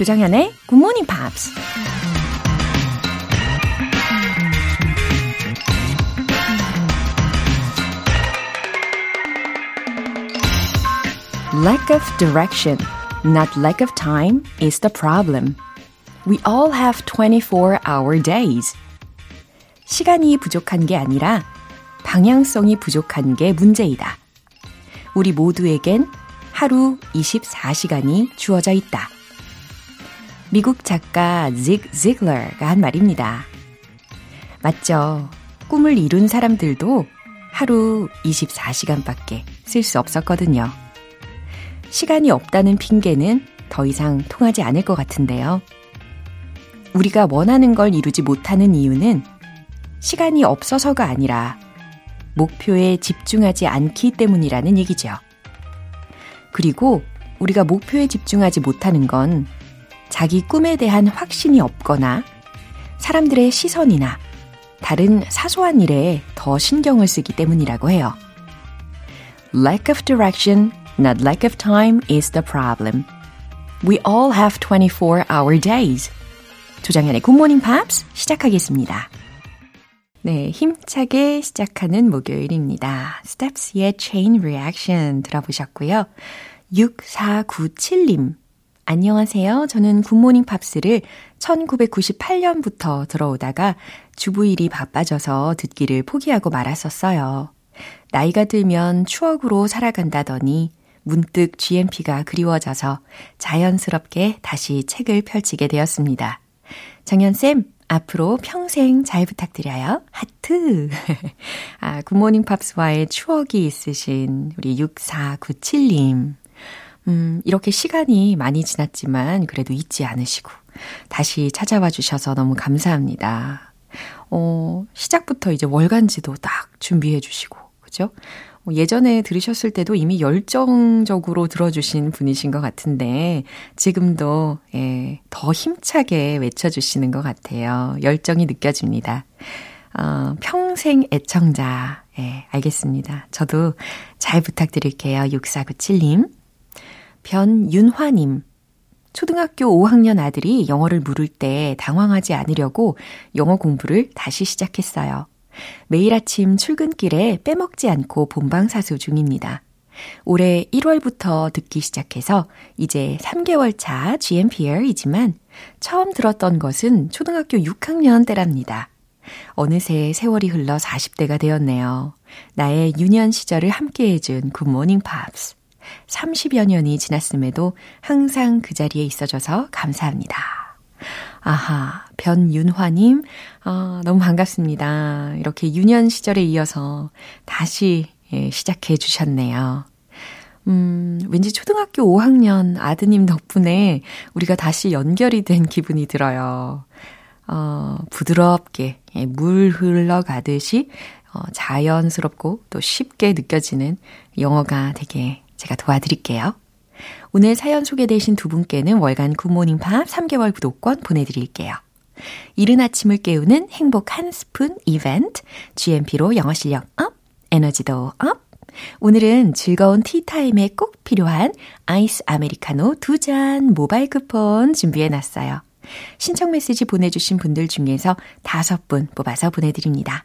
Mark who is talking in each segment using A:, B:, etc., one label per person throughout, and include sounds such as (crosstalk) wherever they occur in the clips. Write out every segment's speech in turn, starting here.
A: 조장현의 Morning Pops. Lack of direction, not lack of time, is the problem. We all have 24 hour days. 시간이 부족한 게 아니라 방향성이 부족한 게 문제이다. 우리 모두에겐 하루 24시간이 주어져 있다. 미국 작가 직 지글러가 한 말입니다. 맞죠. 꿈을 이룬 사람들도 하루 24시간밖에 쓸 수 없었거든요. 시간이 없다는 핑계는 더 이상 통하지 않을 것 같은데요. 우리가 원하는 걸 이루지 못하는 이유는 시간이 없어서가 아니라 목표에 집중하지 않기 때문이라는 얘기죠. 그리고 우리가 목표에 집중하지 못하는 건 자기 꿈에 대한 확신이 없거나 사람들의 시선이나 다른 사소한 일에 더 신경을 쓰기 때문이라고 해요. Lack of direction, not lack of time is the problem. We all have 24 hour days. 조장현의 Morning Pops 시작하겠습니다. 네, 힘차게 시작하는 목요일입니다. Steps의 Chain Reaction 들어보셨고요. 6497님. 안녕하세요. 저는 굿모닝 팝스를 1998년부터 들어오다가 주부 일이 바빠져서 듣기를 포기하고 말았었어요. 나이가 들면 추억으로 살아간다더니 문득 GMP가 그리워져서 자연스럽게 다시 책을 펼치게 되었습니다. 정연쌤, 앞으로 평생 잘 부탁드려요. 하트. (laughs) 아, 굿모닝 팝스와의 추억이 있으신 우리 6497님. 음, 이렇게 시간이 많이 지났지만 그래도 잊지 않으시고 다시 찾아와 주셔서 너무 감사합니다. 어, 시작부터 이제 월간지도 딱 준비해 주시고, 그죠? 뭐 예전에 들으셨을 때도 이미 열정적으로 들어주신 분이신 것 같은데, 지금도, 예, 더 힘차게 외쳐주시는 것 같아요. 열정이 느껴집니다. 어, 평생 애청자. 예, 알겠습니다. 저도 잘 부탁드릴게요. 6497님. 변윤화님. 초등학교 5학년 아들이 영어를 물을 때 당황하지 않으려고 영어 공부를 다시 시작했어요. 매일 아침 출근길에 빼먹지 않고 본방사수 중입니다. 올해 1월부터 듣기 시작해서 이제 3개월 차 GMPer이지만 처음 들었던 것은 초등학교 6학년 때랍니다. 어느새 세월이 흘러 40대가 되었네요. 나의 유년 시절을 함께 해준 굿모닝 팝스. 30여 년이 지났음에도 항상 그 자리에 있어줘서 감사합니다. 아하, 변윤화님, 아, 너무 반갑습니다. 이렇게 유년 시절에 이어서 다시 예, 시작해 주셨네요. 음, 왠지 초등학교 5학년 아드님 덕분에 우리가 다시 연결이 된 기분이 들어요. 어, 부드럽게, 예, 물 흘러가듯이 어, 자연스럽고 또 쉽게 느껴지는 영어가 되게 제가 도와드릴게요. 오늘 사연 소개되신 두 분께는 월간 굿모닝 팝 3개월 구독권 보내드릴게요. 이른 아침을 깨우는 행복 한 스푼 이벤트, GMP로 영어 실력 up, 에너지도 up. 오늘은 즐거운 티타임에 꼭 필요한 아이스 아메리카노 두 잔 모바일 쿠폰 준비해 놨어요. 신청 메시지 보내주신 분들 중에서 다섯 분 뽑아서 보내드립니다.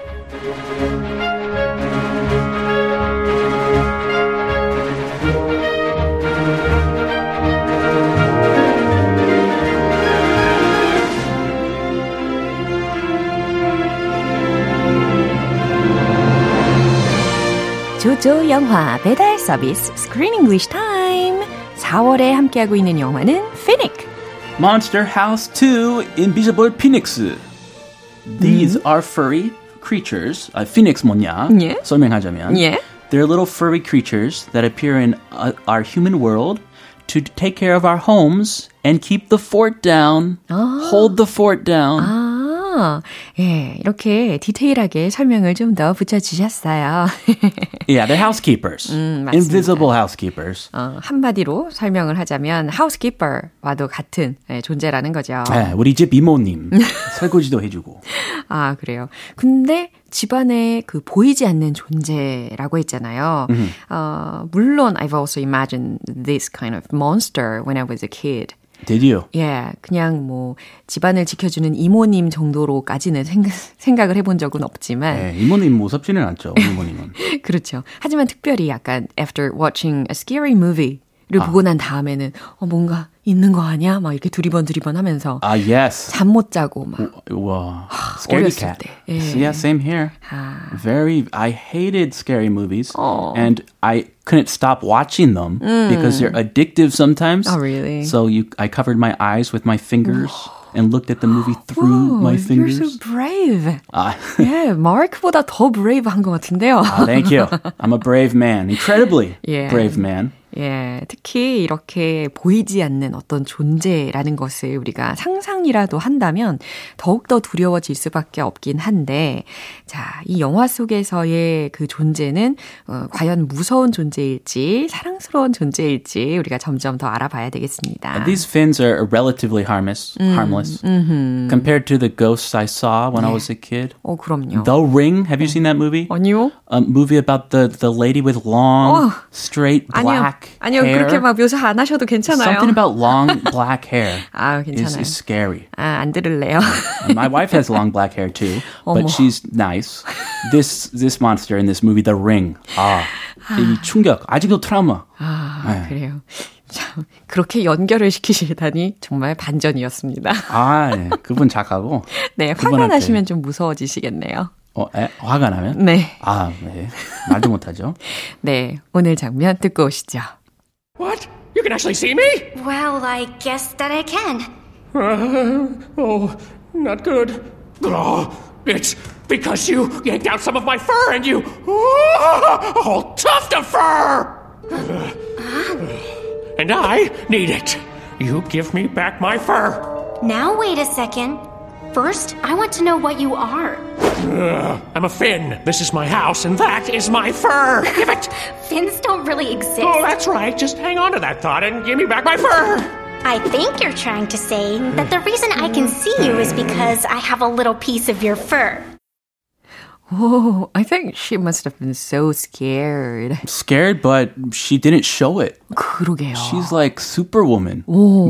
A: 조조 영화 배달 서비스 Screen English Time. 4월에 함께하고 있는 영화는 Phoenix.
B: Monster House 2 Invisible Phoenix. These mm. are furry creatures. Uh, Phoenix 뭐냐?
A: 예.
B: 설명하자면.
A: 예.
B: They're little furry creatures that appear in uh, our human world to take care of our homes and keep the fort down. 아. Hold the fort down.
A: 아. 아, 예, 이렇게 디테일하게 설명을 좀 더 붙여주셨어요.
B: Yeah, they're housekeepers.
A: 음, 맞습니다.
B: Invisible housekeepers.
A: 어, 한마디로 설명을 하자면 housekeeper와도 같은 예, 존재라는 거죠.
B: 네, 우리 집 이모님 설거지도 해주고.
A: 아, 그래요. 근데 집안에 그 보이지 않는 존재라고 했잖아요. 어, 물론 I've also imagined this kind of monster when I was a kid.
B: You?
A: 예, 그냥 뭐 집안을 지켜주는 이모님 정도로까지는 생각, 생각을 해본 적은 없지만
B: 네, 이모님 무섭지는 않죠. (laughs) 이모님은.
A: 그렇죠. 하지만 특별히 약간 after watching a scary movie 를 보고 난 다음에는 어 뭔가 있는 거 아니야? 막 이렇게 두리번 두리번 하면서
B: 아, yes.
A: 잠 못 자고 막
B: 와, scaredy
A: 어렸을
B: cat.
A: 때. 예.
B: Yeah, same here.
A: 아.
B: Very, I hated scary movies,
A: Oh.
B: and I couldn't stop watching them because they're addictive sometimes.
A: Oh, really?
B: So you, I covered my eyes with my fingers and looked at the movie through my
A: Oh, You're
B: fingers.
A: so brave.
B: Ah, (laughs)
A: 예, 마크보다 더 브레이브한 것 같은데요.
B: ah, thank you. I'm a brave man, incredibly (laughs)
A: Yeah.
B: brave man.
A: 예, 특히 이렇게 보이지 않는 어떤 존재라는 것을 우리가 상상이라도 한다면 더욱더 두려워질 수밖에 없긴 한데, 자, 이 영화 속에서의 그 존재는 어, 과연 무서운 존재일지, 사랑스러운 존재일지 우리가 점점 더 알아봐야 되겠습니다.
B: These fins are relatively harmless, harmless compared to the ghosts I saw when I was a kid.
A: 어, 그럼요.
B: The Ring. Have you seen that movie?
A: 아니요?
B: A movie about the the lady with long,
A: 어.
B: straight
A: 아니요. 아니요,
B: hair.
A: 그렇게 막 묘사 안 하셔도 괜찮아요.
B: Something about long black hair
A: 아,
B: is, is scary.
A: 아, 안 들을래요.
B: My wife has long black hair too, but
A: 어머.
B: she's nice. This this monster in this movie, The Ring. 아, 이 충격. 아직도 트라우마.
A: 아, 그래요. 참, 그렇게 연결을 시키시다니 정말 반전이었습니다.
B: 아, 네. 그분 작하고.
A: 네, 화가. 나시면 좀 무서워지시겠네요.
B: 어, 에? 화가 나면?
A: 네,
B: 아, 네. 말도 못하죠. (laughs)
A: 네, 오늘 장면 듣고 오시죠.
C: What? You can actually see me?
D: Well, I guess that I can.
C: Oh, not good. Oh, it's because you yanked out some of my fur and you. Oh, a whole tuft of fur! And I need it. You give me back my fur.
D: Now, wait a second. First, I want to know what you are.
C: I'm a Finn. This is my house, and that is my fur. Give it.
D: Fins don't really exist.
C: Oh, that's right. Just hang on to that thought and give me back my fur.
D: I think you're trying to say that the reason I can see you is because I have a little piece of your fur.
A: Oh, I think she must have been so scared.
B: Scared, but she didn't show it.
A: 그러게요.
B: She's like superwoman.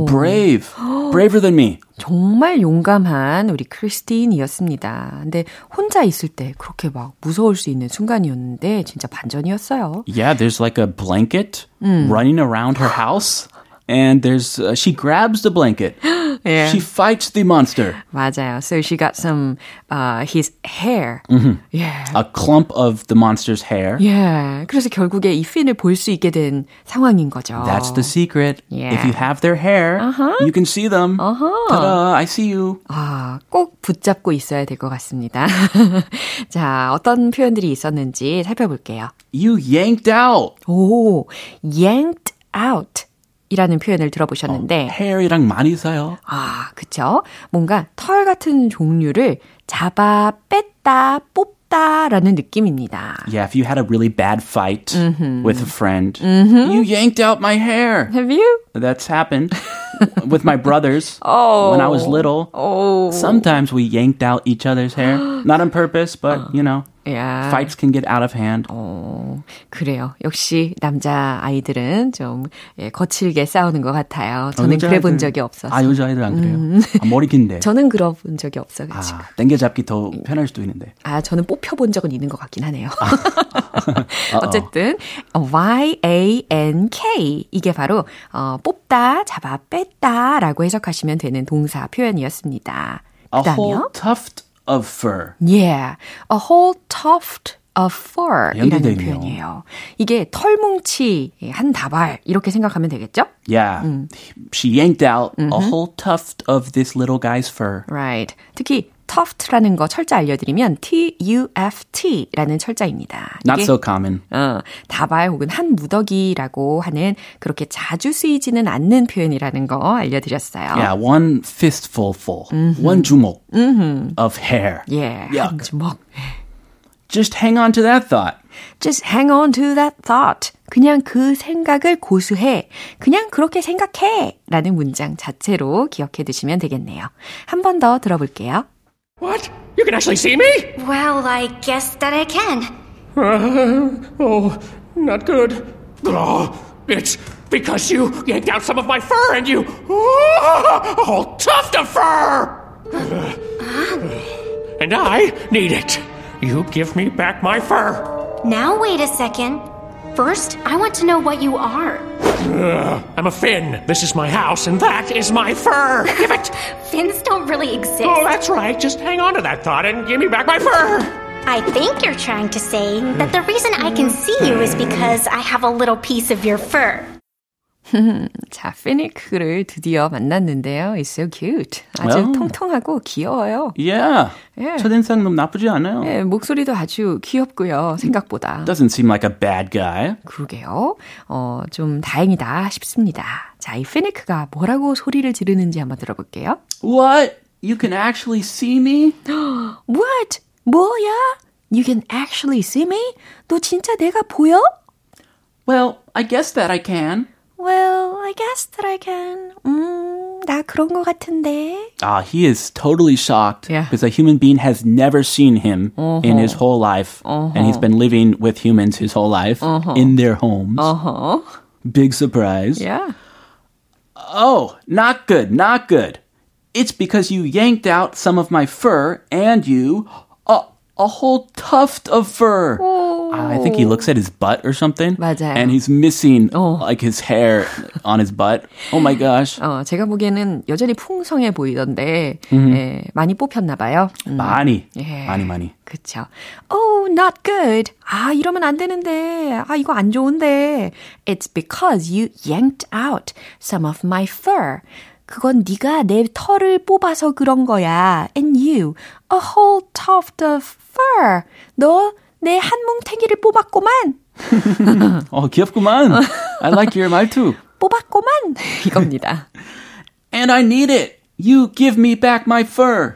B: Brave. Braver than me.
A: 정말 용감한 우리 크리스틴이었습니다. 근데 혼자 있을 때 그렇게 막 무서울 수 있는 순간이었는데 진짜 반전이었어요.
B: Yeah, there's like a blanket running around her house. And there's uh, she grabs the blanket.
A: 예.
B: She fights the monster.
A: 맞아요. So she got some uh, his hair. 예.
B: A clump of the monster's hair.
A: 예. 그래서 결국에 이 핀을 볼 수 있게 된 상황인 거죠.
B: That's the secret.
A: Yeah.
B: If you have their hair, you can see them. Ta-da, I see you.
A: 아, 꼭 붙잡고 있어야 될 것 같습니다. 자, 어떤 표현들이 있었는지 살펴볼게요.
B: You yanked out.
A: 오, yanked out. 이라는 표현을 들어보셨는데,
B: hair이랑 많이 써요.
A: 아, 그쵸? 뭔가 털 같은 종류를 잡아, 뺐다, 뽑다 라는 느낌입니다.
B: Yeah, if you had a really bad fight with a friend, you yanked out my hair.
A: Have you?
B: That's happened with my brothers (laughs)
A: Oh.
B: when I was little.
A: 오,
B: Sometimes we yanked out each other's hair, not on purpose, but you know,
A: 야.
B: fights can get out of hand.
A: 어, 그래요. 역시 남자 아이들은 좀 예, 거칠게 싸우는 것 같아요. 저는 그래 본 적이 없어서.
B: 아, 여자아이들 안 그래요? 아, 머리 긴데. (laughs)
A: 저는 그런 본 적이 없어가지고.
B: 아, 땡겨잡기 더 편할 수도 있는데.
A: 아, 저는 뽑혀 본 적은 있는 것 같긴 하네요. (laughs) 어쨌든 Y-A-N-K 이게 바로 어, 뽑다, 잡아, 뺐다라고 해석하시면 되는 동사 표현이었습니다.
B: A whole tuft of fur.
A: Yeah, a whole tuft of fur 이라는
B: 연결돼 있네요.
A: 표현이에요. 이게 털뭉치 한 다발 이렇게 생각하면 되겠죠?
B: Yeah. She yanked out a whole tuft of this little guy's fur.
A: Right. 특히 tuft라는 거 철자 알려드리면 T-U-F-T라는 철자입니다.
B: Not so common.
A: 어, 다발 혹은 한 무더기라고 하는 그렇게 자주 쓰이지는 않는 표현이라는 거 알려드렸어요.
B: Yeah, one fistful full. One 주먹 of hair.
A: 예, 한
B: Yuck.
A: 주먹.
B: Just hang on to that thought.
A: Just hang on to that thought. 그냥 그 생각을 고수해. 그냥 그렇게 생각해. 라는 문장 자체로 기억해 두시면 되겠네요. 한 번 더 들어볼게요.
C: What? You can actually see me?
D: Well, I guess that I can.
C: Uh, oh, not good. Oh, it's because you yanked out some of my fur and you. Oh, a whole tuft of fur! and I need it. You give me back my fur.
D: Now, wait a second. First, I want to know what you are.
C: I'm a Finn. This is my house, and that is my fur. (laughs) Give it.
D: Fins don't really exist.
C: Oh, that's right. Just hang on to that thought and give me back my fur.
D: I think you're trying to say that the reason I can see you is because I have a little piece of your fur.
A: 자, 피닉을 드디어 만났는데요. It's so cute. 아주
B: Well.
A: 통통하고 귀여워요.
B: Yeah.
A: 예.
B: 첫인상 너무 나쁘지 않아요.
A: 예, 목소리도 아주 귀엽고요. 생각보다.
B: Doesn't seem like a bad guy.
A: 그러게요. 어, 좀 다행이다 싶습니다. 자, 이 피니크가 뭐라고 소리를 지르는지 한번 들어볼게요.
B: What? You can actually see me?
A: What? 뭐야? You can actually see me? 너 진짜 내가 보여?
B: Well, I guess that I can.
A: Well, I guess that I can. 음, 나 그런 거 같은데.
B: Ah, he is totally shocked
A: Yeah.
B: because a human being has never seen him in his whole life. And he's been living with humans his whole life in their homes.
A: 어허.
B: Big surprise.
A: Yeah.
B: Oh, not good, not good. It's because you yanked out some of my fur and you a, a whole tuft of fur. I think he looks at his butt or something.
A: 맞아요.
B: And he's missing
A: Oh.
B: like his hair on his butt. Oh my gosh.
A: 어, 제가 보기에는 여전히 풍성해 보이던데, 예, 많이 뽑혔나 봐요. 음,
B: 많이.
A: 예.
B: 많이 많이.
A: 그쵸. Oh, not good. 아, 이러면 안 되는데. 아, 이거 안 좋은데. It's because you yanked out some of my fur. 그건 네가 내 털을 뽑아서 그런 거야. And you, a whole tuft of fur. 너 내 한 뭉탱이를 뽑았구만.
B: 어, 귀엽구만. I like your 말투.
A: 뽑았구만. 이겁니다.
B: And I need it. You give me back my fur.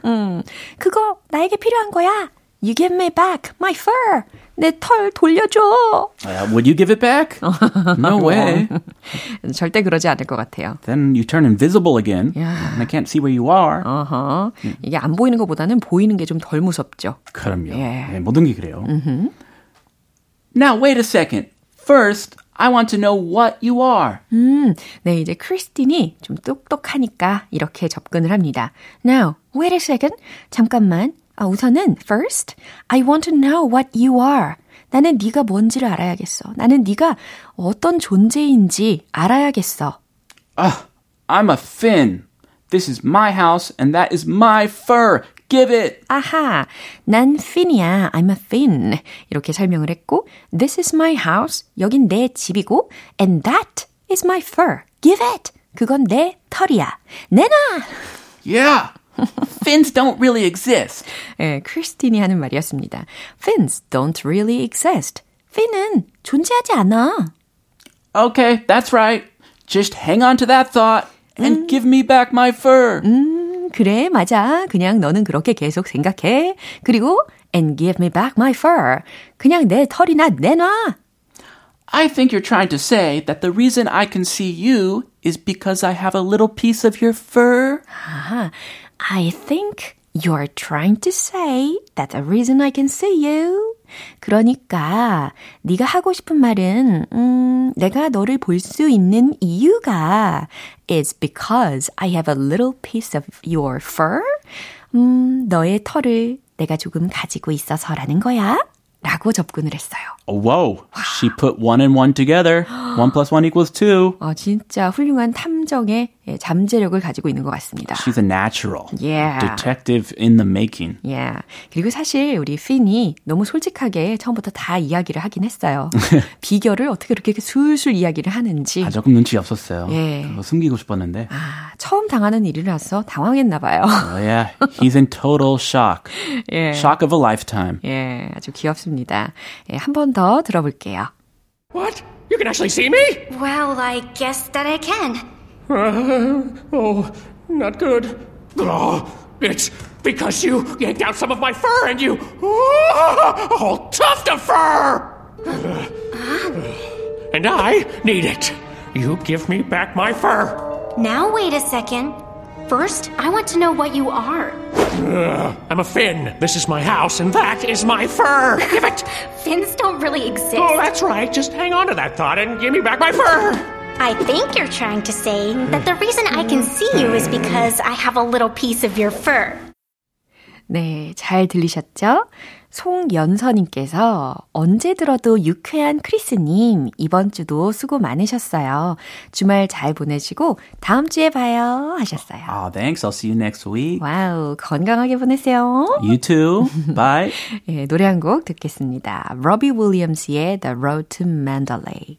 A: 그거 나에게 필요한 거야. You give me back my fur. 내 털 돌려줘.
B: Uh, would you give it back? no way.
A: 절대 그러지 않을 것 같아요.
B: Then you turn invisible again.
A: Yeah.
B: And I can't see where you are.
A: 어허. 이게 안 보이는 것보다는 보이는 게 좀 덜 무섭죠.
B: 그럼요.
A: 예.
B: 네, 모든 게 그래요. Now wait a second. First, I want to know what you are.
A: 음, 네, 이제 크리스틴이 좀 똑똑하니까 이렇게 접근을 합니다. Now, wait a second. 잠깐만. 아, 우선은 first, I want to know what you are. 나는 네가 뭔지를 알아야겠어. 나는 네가 어떤 존재인지 알아야겠어.
B: Ah, I'm a Finn. This is my house and that is my fur. Give it.
A: 아하, 난 핀이야. I'm a fin. 이렇게 설명을 했고, this is my house. 여긴 내 집이고, and that is my fur. Give it. 그건 내 털이야. 내놔!
B: Yeah. (laughs) Fins don't really exist.
A: 예, 크리스틴이 하는 말이었습니다. Fins don't really exist. 핀은 존재하지 않아.
B: Okay, that's right. Just hang on to that thought and give me back my fur.
A: 음, 그래, 맞아. 그냥 너는 그렇게 계속 생각해. 그리고, and give me back my fur. 그냥 내 털이나 내놔.
B: I think you're trying to say that the reason I can see you is because I have a little piece of your fur.
A: 아하, I think you're trying to say that the reason I can see you. 그러니까 네가 하고 싶은 말은 음, 내가 너를 볼 수 있는 이유가 is because I have a little piece of your fur. 음, 너의 털을 내가 조금 가지고 있어서라는 거야. 라고 접근을 했어요.
B: Whoa. She put one and one together. One plus one equals two.
A: 어, 진짜 훌륭한 탐정의 예, 잠재력을 가지고 있는 것 같습니다.
B: She's a natural.
A: Yeah.
B: Detective in the making.
A: Yeah. 그리고 사실 우리 핀이 너무 솔직하게 처음부터 다 이야기를 하긴 했어요. (laughs) 비결을 어떻게 그렇게 술술 이야기를 하는지.
B: 아, 조금 눈치 없었어요.
A: 예.
B: 숨기고 싶었는데.
A: 아, 처음 당하는 일이라서 당황했나 봐요.
B: Oh, yeah. He's in total shock. (laughs)
A: 예.
B: Shock of a lifetime.
A: 예, 아주 귀엽습니다. 예, 한 번 더 들어볼게요.
C: What? You can actually see me?
D: Well, I guess that I can.
C: Oh, not good. Oh, it's because you yanked out some of my fur and you. Oh, a whole tuft of fur! And I need it. You give me back my fur.
D: Now, wait a second. First, I want to know what you are.
C: I'm a Finn. This is my house, and that is my fur. Give it. (laughs)
D: Fins don't really exist.
C: Oh, that's right. Just hang on to that thought and give me back my fur.
D: I think you're trying to say that the reason I can see you is because I have a little piece of your fur.
A: 네, 잘 들리셨죠? 송연서님께서 언제 들어도 유쾌한 크리스님, 이번 주도 수고 많으셨어요. 주말 잘 보내시고 다음 주에 봐요 하셨어요.
B: Oh, thanks. I'll see you next week.
A: Wow, 건강하게 보내세요.
B: You too. Bye. (laughs)
A: 예, 노래 한 곡 듣겠습니다. 로비 윌리엄스의 The Road to Mandalay.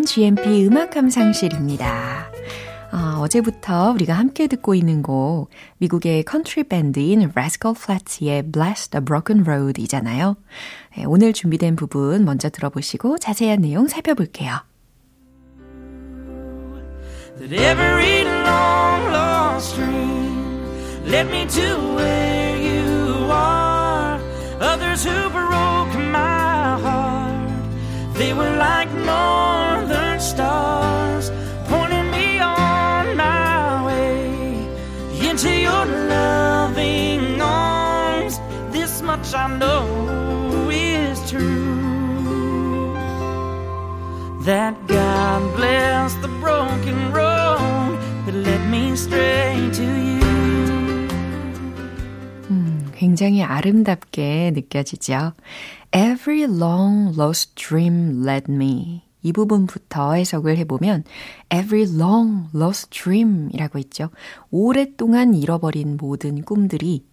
A: 여기는 GMP 음악 감상실입니다. 아, 어제부터 우리가 함께 듣고 있는 곡 미국의 컨트리 밴드인 Rascal Flatts의 Bless the Broken Road이잖아요. 네, 오늘 준비된 부분 먼저 들어보시고 자세한 내용 살펴볼게요.
E: that every long lost dream led me to where you are. Others who broke my heart, they were like northern stars, pointing me on my way into your loving arms. This much I know is true that God bless the broken road that led me straight to you.
A: 굉장히 아름답게 느껴지죠. Every long lost dream led me. 이 부분부터 해석을 해보면 every long lost dream 이라고 있죠. 오랫동안 잃어버린 모든 꿈들이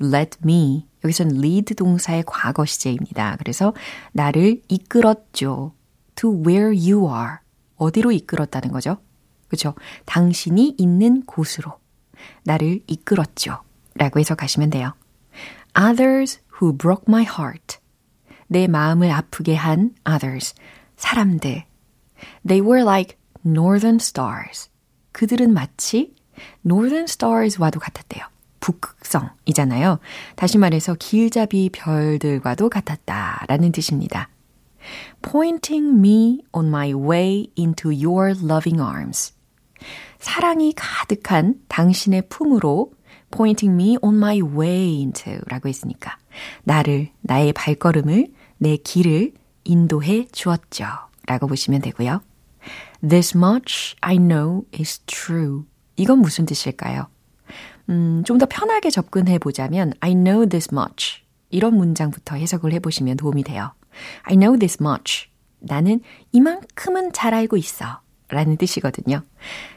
A: led me. 여기선 lead 동사의 과거 시제입니다. 그래서 나를 이끌었죠. to where you are. 어디로 이끌었다는 거죠? 그죠? 당신이 있는 곳으로 나를 이끌었죠. 라고 해석하시면 돼요. Others who broke my heart. 내 마음을 아프게 한 others. 사람들. They were like northern stars. 그들은 마치 northern stars와도 같았대요. 북극성이잖아요. 다시 말해서 길잡이 별들과도 같았다라는 뜻입니다. Pointing me on my way into your loving arms. 사랑이 가득한 당신의 품으로 pointing me on my way into 라고 했으니까 나를, 나의 발걸음을, 내 길을 인도해 주었죠. 라고 보시면 되고요. This much I know is true. 이건 무슨 뜻일까요? 음, 좀 더 편하게 접근해 보자면 I know this much. 이런 문장부터 해석을 해 보시면 도움이 돼요. I know this much. 나는 이만큼은 잘 알고 있어. 라는 뜻이거든요.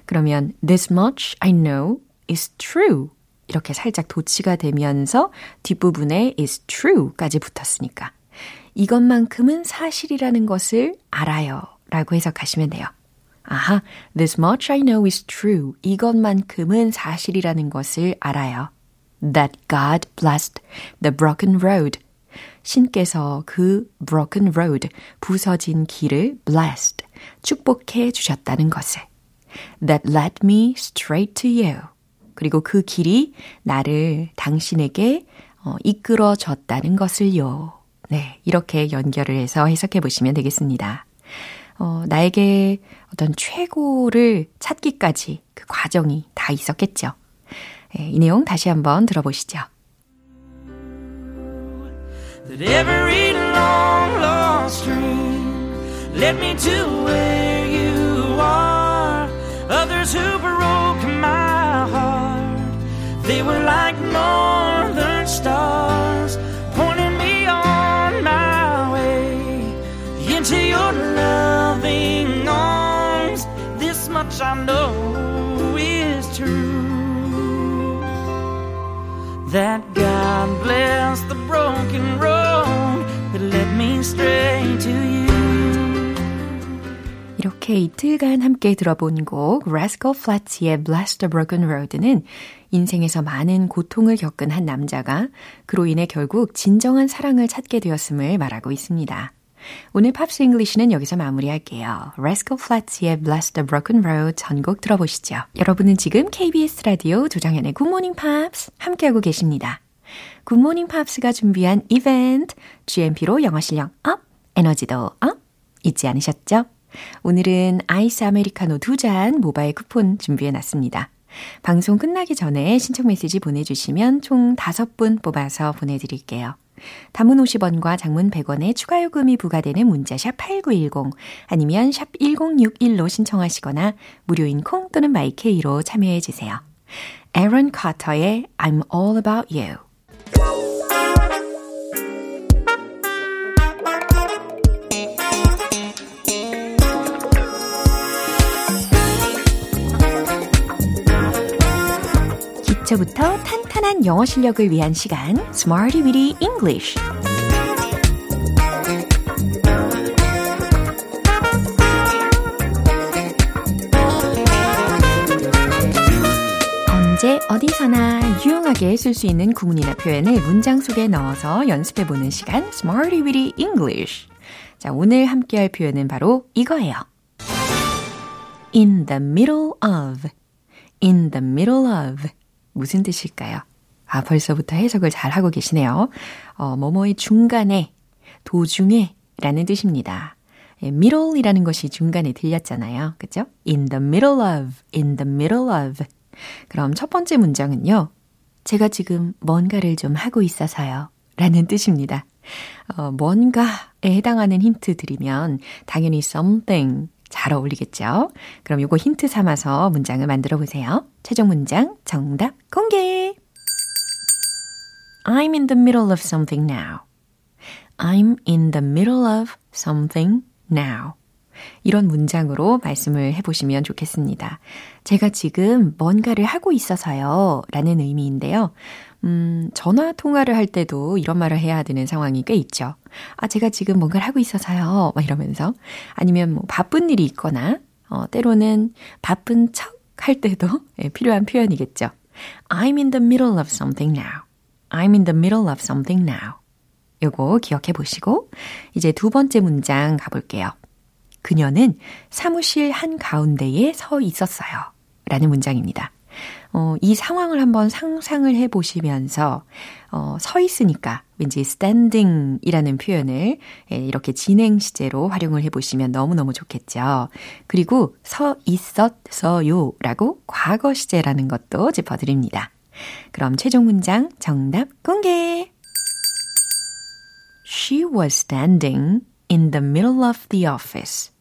A: 그러면 this much I know is true. 이렇게 살짝 도치가 되면서 뒷부분에 is true까지 붙었으니까 이것만큼은 사실이라는 것을 알아요. 라고 해석하시면 돼요. 아하, this much I know is true. 이것만큼은 사실이라는 것을 알아요. That God blessed the broken road. 신께서 그 broken road, 부서진 길을 blessed, 축복해 주셨다는 것을. That led me straight to you. 그리고 그 길이 나를 당신에게 어, 이끌어 줬다는 것을요. 네, 이렇게 연결을 해서 해석해 보시면 되겠습니다. 어, 나에게 어떤 최고를 찾기까지 그 과정이 다 있었겠죠. 네, 이 내용 다시 한번 들어보시죠.
E: that every long lost dream led me to where you are. Others who much I know is true that God bless the broken road that led me straight to you.
A: 이렇게 이틀간 함께 들어본 곡 Rascal Flatts의 Bless the Broken Road는 인생에서 많은 고통을 겪은 한 남자가 그로 인해 결국 진정한 사랑을 찾게 되었음을 말하고 있습니다. 오늘 Pops English는 여기서 마무리할게요. Rascal Flatts의 Bless the Broken Road 전곡 들어보시죠. 여러분은 지금 KBS 라디오 조정현의 Good Morning Pops 함께하고 계십니다. Good Morning Pops가 준비한 이벤트 GMP로 영어 실력 up, 에너지도 up 잊지 않으셨죠? 오늘은 아이스 아메리카노 두 잔 모바일 쿠폰 준비해 놨습니다. 방송 끝나기 전에 신청 메시지 보내주시면 총 5분 뽑아서 보내드릴게요. 단문 50원과 장문 100원의 추가 요금이 부과되는 문자 샵 8910 아니면 샵 1061로 신청하시거나 무료인 콩 또는 My K로 참여해 주세요. 에런 카터의 I'm All About You 기초부터 탄 탄한 영어 실력을 위한 시간 Smarty Weedy English 언제 어디서나 유용하게 쓸 수 있는 구문이나 표현을 문장 속에 넣어서 연습해보는 시간 Smarty Weedy English 자, 오늘 함께 할 표현은 바로 이거예요. In the middle of In the middle of 무슨 뜻일까요? 아, 벌써부터 해석을 잘 하고 계시네요. 어, 뭐뭐의 중간에, 도중에 라는 뜻입니다. 예, middle이라는 것이 중간에 들렸잖아요. 그죠? In the middle of, in the middle of. 그럼 첫 번째 문장은요. 제가 지금 뭔가를 좀 하고 있어서요. 라는 뜻입니다. 어, 뭔가에 해당하는 힌트 드리면 당연히 something 잘 어울리겠죠? 그럼 요거 힌트 삼아서 문장을 만들어 보세요. 최종 문장 정답 공개! I'm in the middle of something now. I'm in the middle of something now. 이런 문장으로 말씀을 해보시면 좋겠습니다. 제가 지금 뭔가를 하고 있어서요. 라는 의미인데요. 음, 전화 통화를 할 때도 이런 말을 해야 되는 상황이 꽤 있죠. 아, 제가 지금 뭔가를 하고 있어서요. 막 이러면서. 아니면 뭐 바쁜 일이 있거나, 어, 때로는 바쁜 척 할 때도 예, 필요한 표현이겠죠. I'm in the middle of something now. I'm in the middle of something now. 요거 기억해 보시고, 이제 두 번째 문장 가볼게요. 그녀는 사무실 한 가운데에 서 있었어요. 라는 문장입니다. 어, 이 상황을 한번 상상을 해 보시면서, 어, 서 있으니까 왠지 standing 이라는 표현을 예, 이렇게 진행 시제로 활용을 해 보시면 너무너무 좋겠죠. 그리고 서 있었어요 라고 과거 시제라는 것도 짚어 드립니다. 그럼 최종 문장 정답 공개! She was standing in the middle of the office.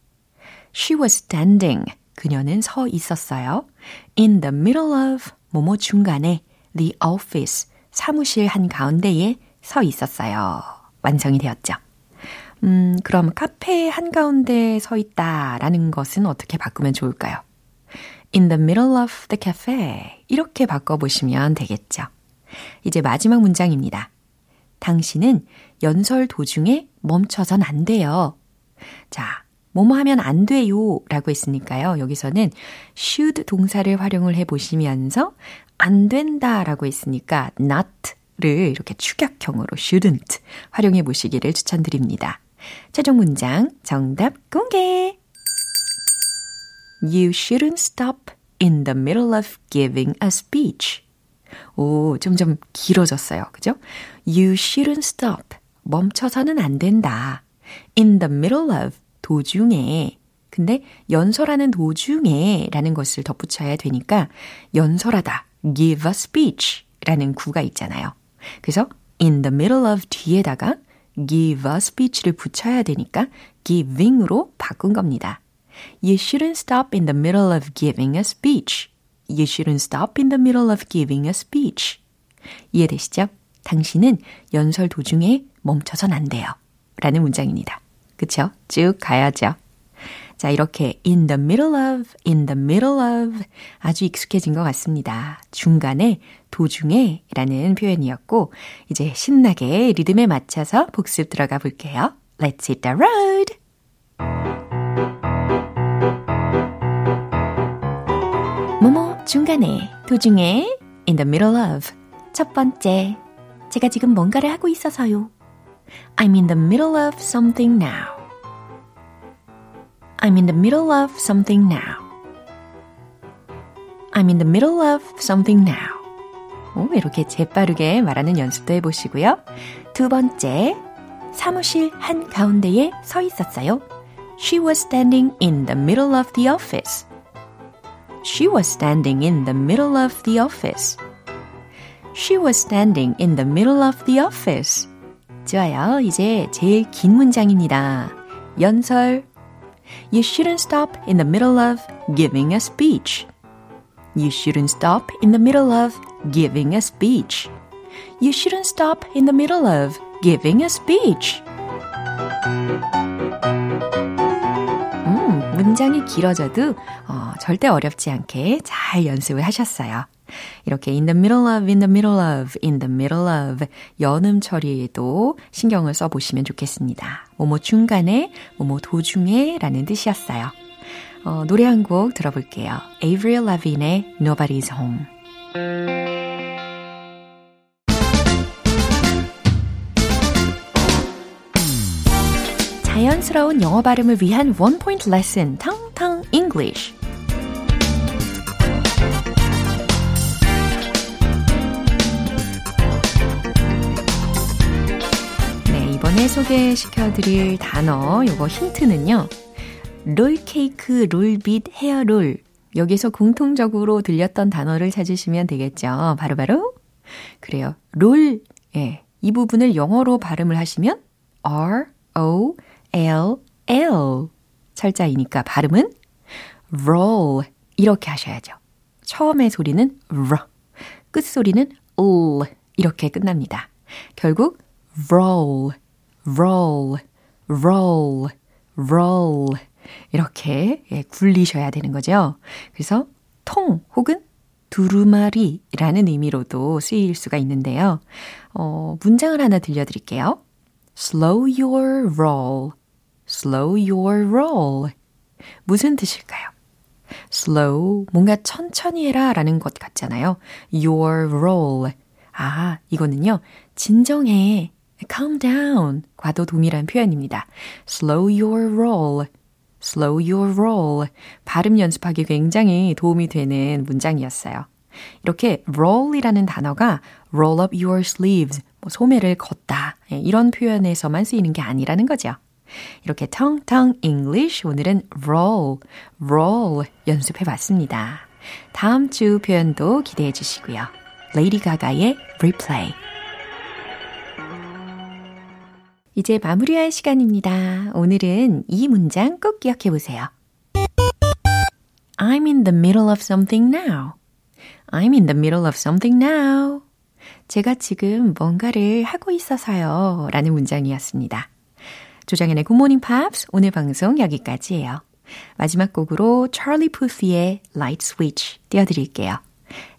A: She was standing. 그녀는 서 있었어요. In the middle of 뭐뭐 중간에 the office 사무실 한 가운데에 서 있었어요. 완성이 되었죠. 음, 그럼 카페 한 가운데 서 있다라는 것은 어떻게 바꾸면 좋을까요? In the middle of the cafe. 이렇게 바꿔보시면 되겠죠. 이제 마지막 문장입니다. 당신은 연설 도중에 멈춰선 안 돼요. 자, 뭐뭐 하면 안 돼요 라고 했으니까요. 여기서는 should 동사를 활용을 해 보시면서 안 된다 라고 했으니까 not를 이렇게 축약형으로 shouldn't 활용해 보시기를 추천드립니다. 최종 문장 정답 공개! You shouldn't stop in the middle of giving a speech. 오, 점점 길어졌어요. 그죠? You shouldn't stop. 멈춰서는 안 된다. In the middle of. 도중에. 근데 연설하는 도중에 라는 것을 덧붙여야 되니까 연설하다. give a speech 라는 구가 있잖아요. 그래서 in the middle of 뒤에다가 give a speech를 붙여야 되니까 giving으로 바꾼 겁니다. You shouldn't stop in the middle of giving a speech. You shouldn't stop in the middle of giving a speech. 이해되시죠? 당신은 연설 도중에 멈춰선 안 돼요. 라는 문장입니다. 그쵸? 쭉 가야죠. 자, 이렇게 in the middle of, in the middle of 아주 익숙해진 것 같습니다. 중간에, 도중에 라는 표현이었고, 이제 신나게 리듬에 맞춰서 복습 들어가 볼게요. Let's hit the road! 중간에, 도중에, in the middle of. 첫 번째, 제가 지금 뭔가를 하고 있어서요. I'm in the middle of something now. I'm in the middle of something now. I'm in the middle of something now. 오, 이렇게 재빠르게 말하는 연습도 해보시고요. 두 번째, 사무실 한 가운데에 서 있었어요. She was standing in the middle of the office. She was standing in the middle of the office. She was standing in the middle of the office. 좋아요. 이제 제일 긴 문장입니다. 연설. You shouldn't stop in the middle of giving a speech. You shouldn't stop in the middle of giving a speech. You shouldn't stop in the middle of giving a speech. 음, 문장이 길어져도 어, 절대 어렵지 않게 잘 연습을 하셨어요. 이렇게 in the middle of, in the middle of, in the middle of 연음 처리에도 신경을 써보시면 좋겠습니다. 뭐뭐 중간에, 뭐뭐 도중에 라는 뜻이었어요. 어, 노래 한 곡 들어볼게요. Avril Lavigne의 Nobody's Home. 자연스러운 영어 발음을 위한 원 포인트 레슨 텅텅 English. 네, 이번에 소개시켜 드릴 단어 요거 힌트는요. 롤케이크, 롤빗, 헤어롤. 여기서 공통적으로 들렸던 단어를 찾으시면 되겠죠. 바로바로 바로 그래요. 롤. 예. 이 부분을 영어로 발음을 하시면 R O L L 철자이니까 발음은 roll 이렇게 하셔야죠. 처음의 소리는 r, 끝 소리는 l 이렇게 끝납니다. 결국 roll, roll, roll, roll 이렇게 예, 굴리셔야 되는 거죠. 그래서 통 혹은 두루마리라는 의미로도 쓰일 수가 있는데요. 어, 문장을 하나 들려드릴게요. Slow your roll. Slow your roll. 무슨 뜻일까요? Slow, 뭔가 천천히 해라 라는 것 같잖아요. Your roll. 아, 이거는요. 진정해. Calm down. 과도 동일한 표현입니다. Slow your roll. slow your roll. 발음 연습하기 굉장히 도움이 되는 문장이었어요. 이렇게 roll이라는 단어가 roll up your sleeves, 뭐 소매를 걷다 이런 표현에서만 쓰이는 게 아니라는 거죠. 이렇게 텅텅 English 오늘은 roll, roll 연습해 봤습니다. 다음 주 표현도 기대해 주시고요. 레이디 가가의 replay. 이제 마무리할 시간입니다. 오늘은 이 문장 꼭 기억해 보세요. I'm in the middle of something now. I'm in the middle of something now. 제가 지금 뭔가를 하고 있어서요. 라는 문장이었습니다. 조장현의 Good Morning Pops 오늘 방송 여기까지예요. 마지막 곡으로 찰리 푸스의 Light Switch 띄워드릴게요.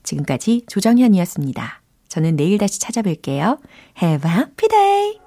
A: 지금까지 조정현이었습니다. 저는 내일 다시 찾아뵐게요. Have a happy day!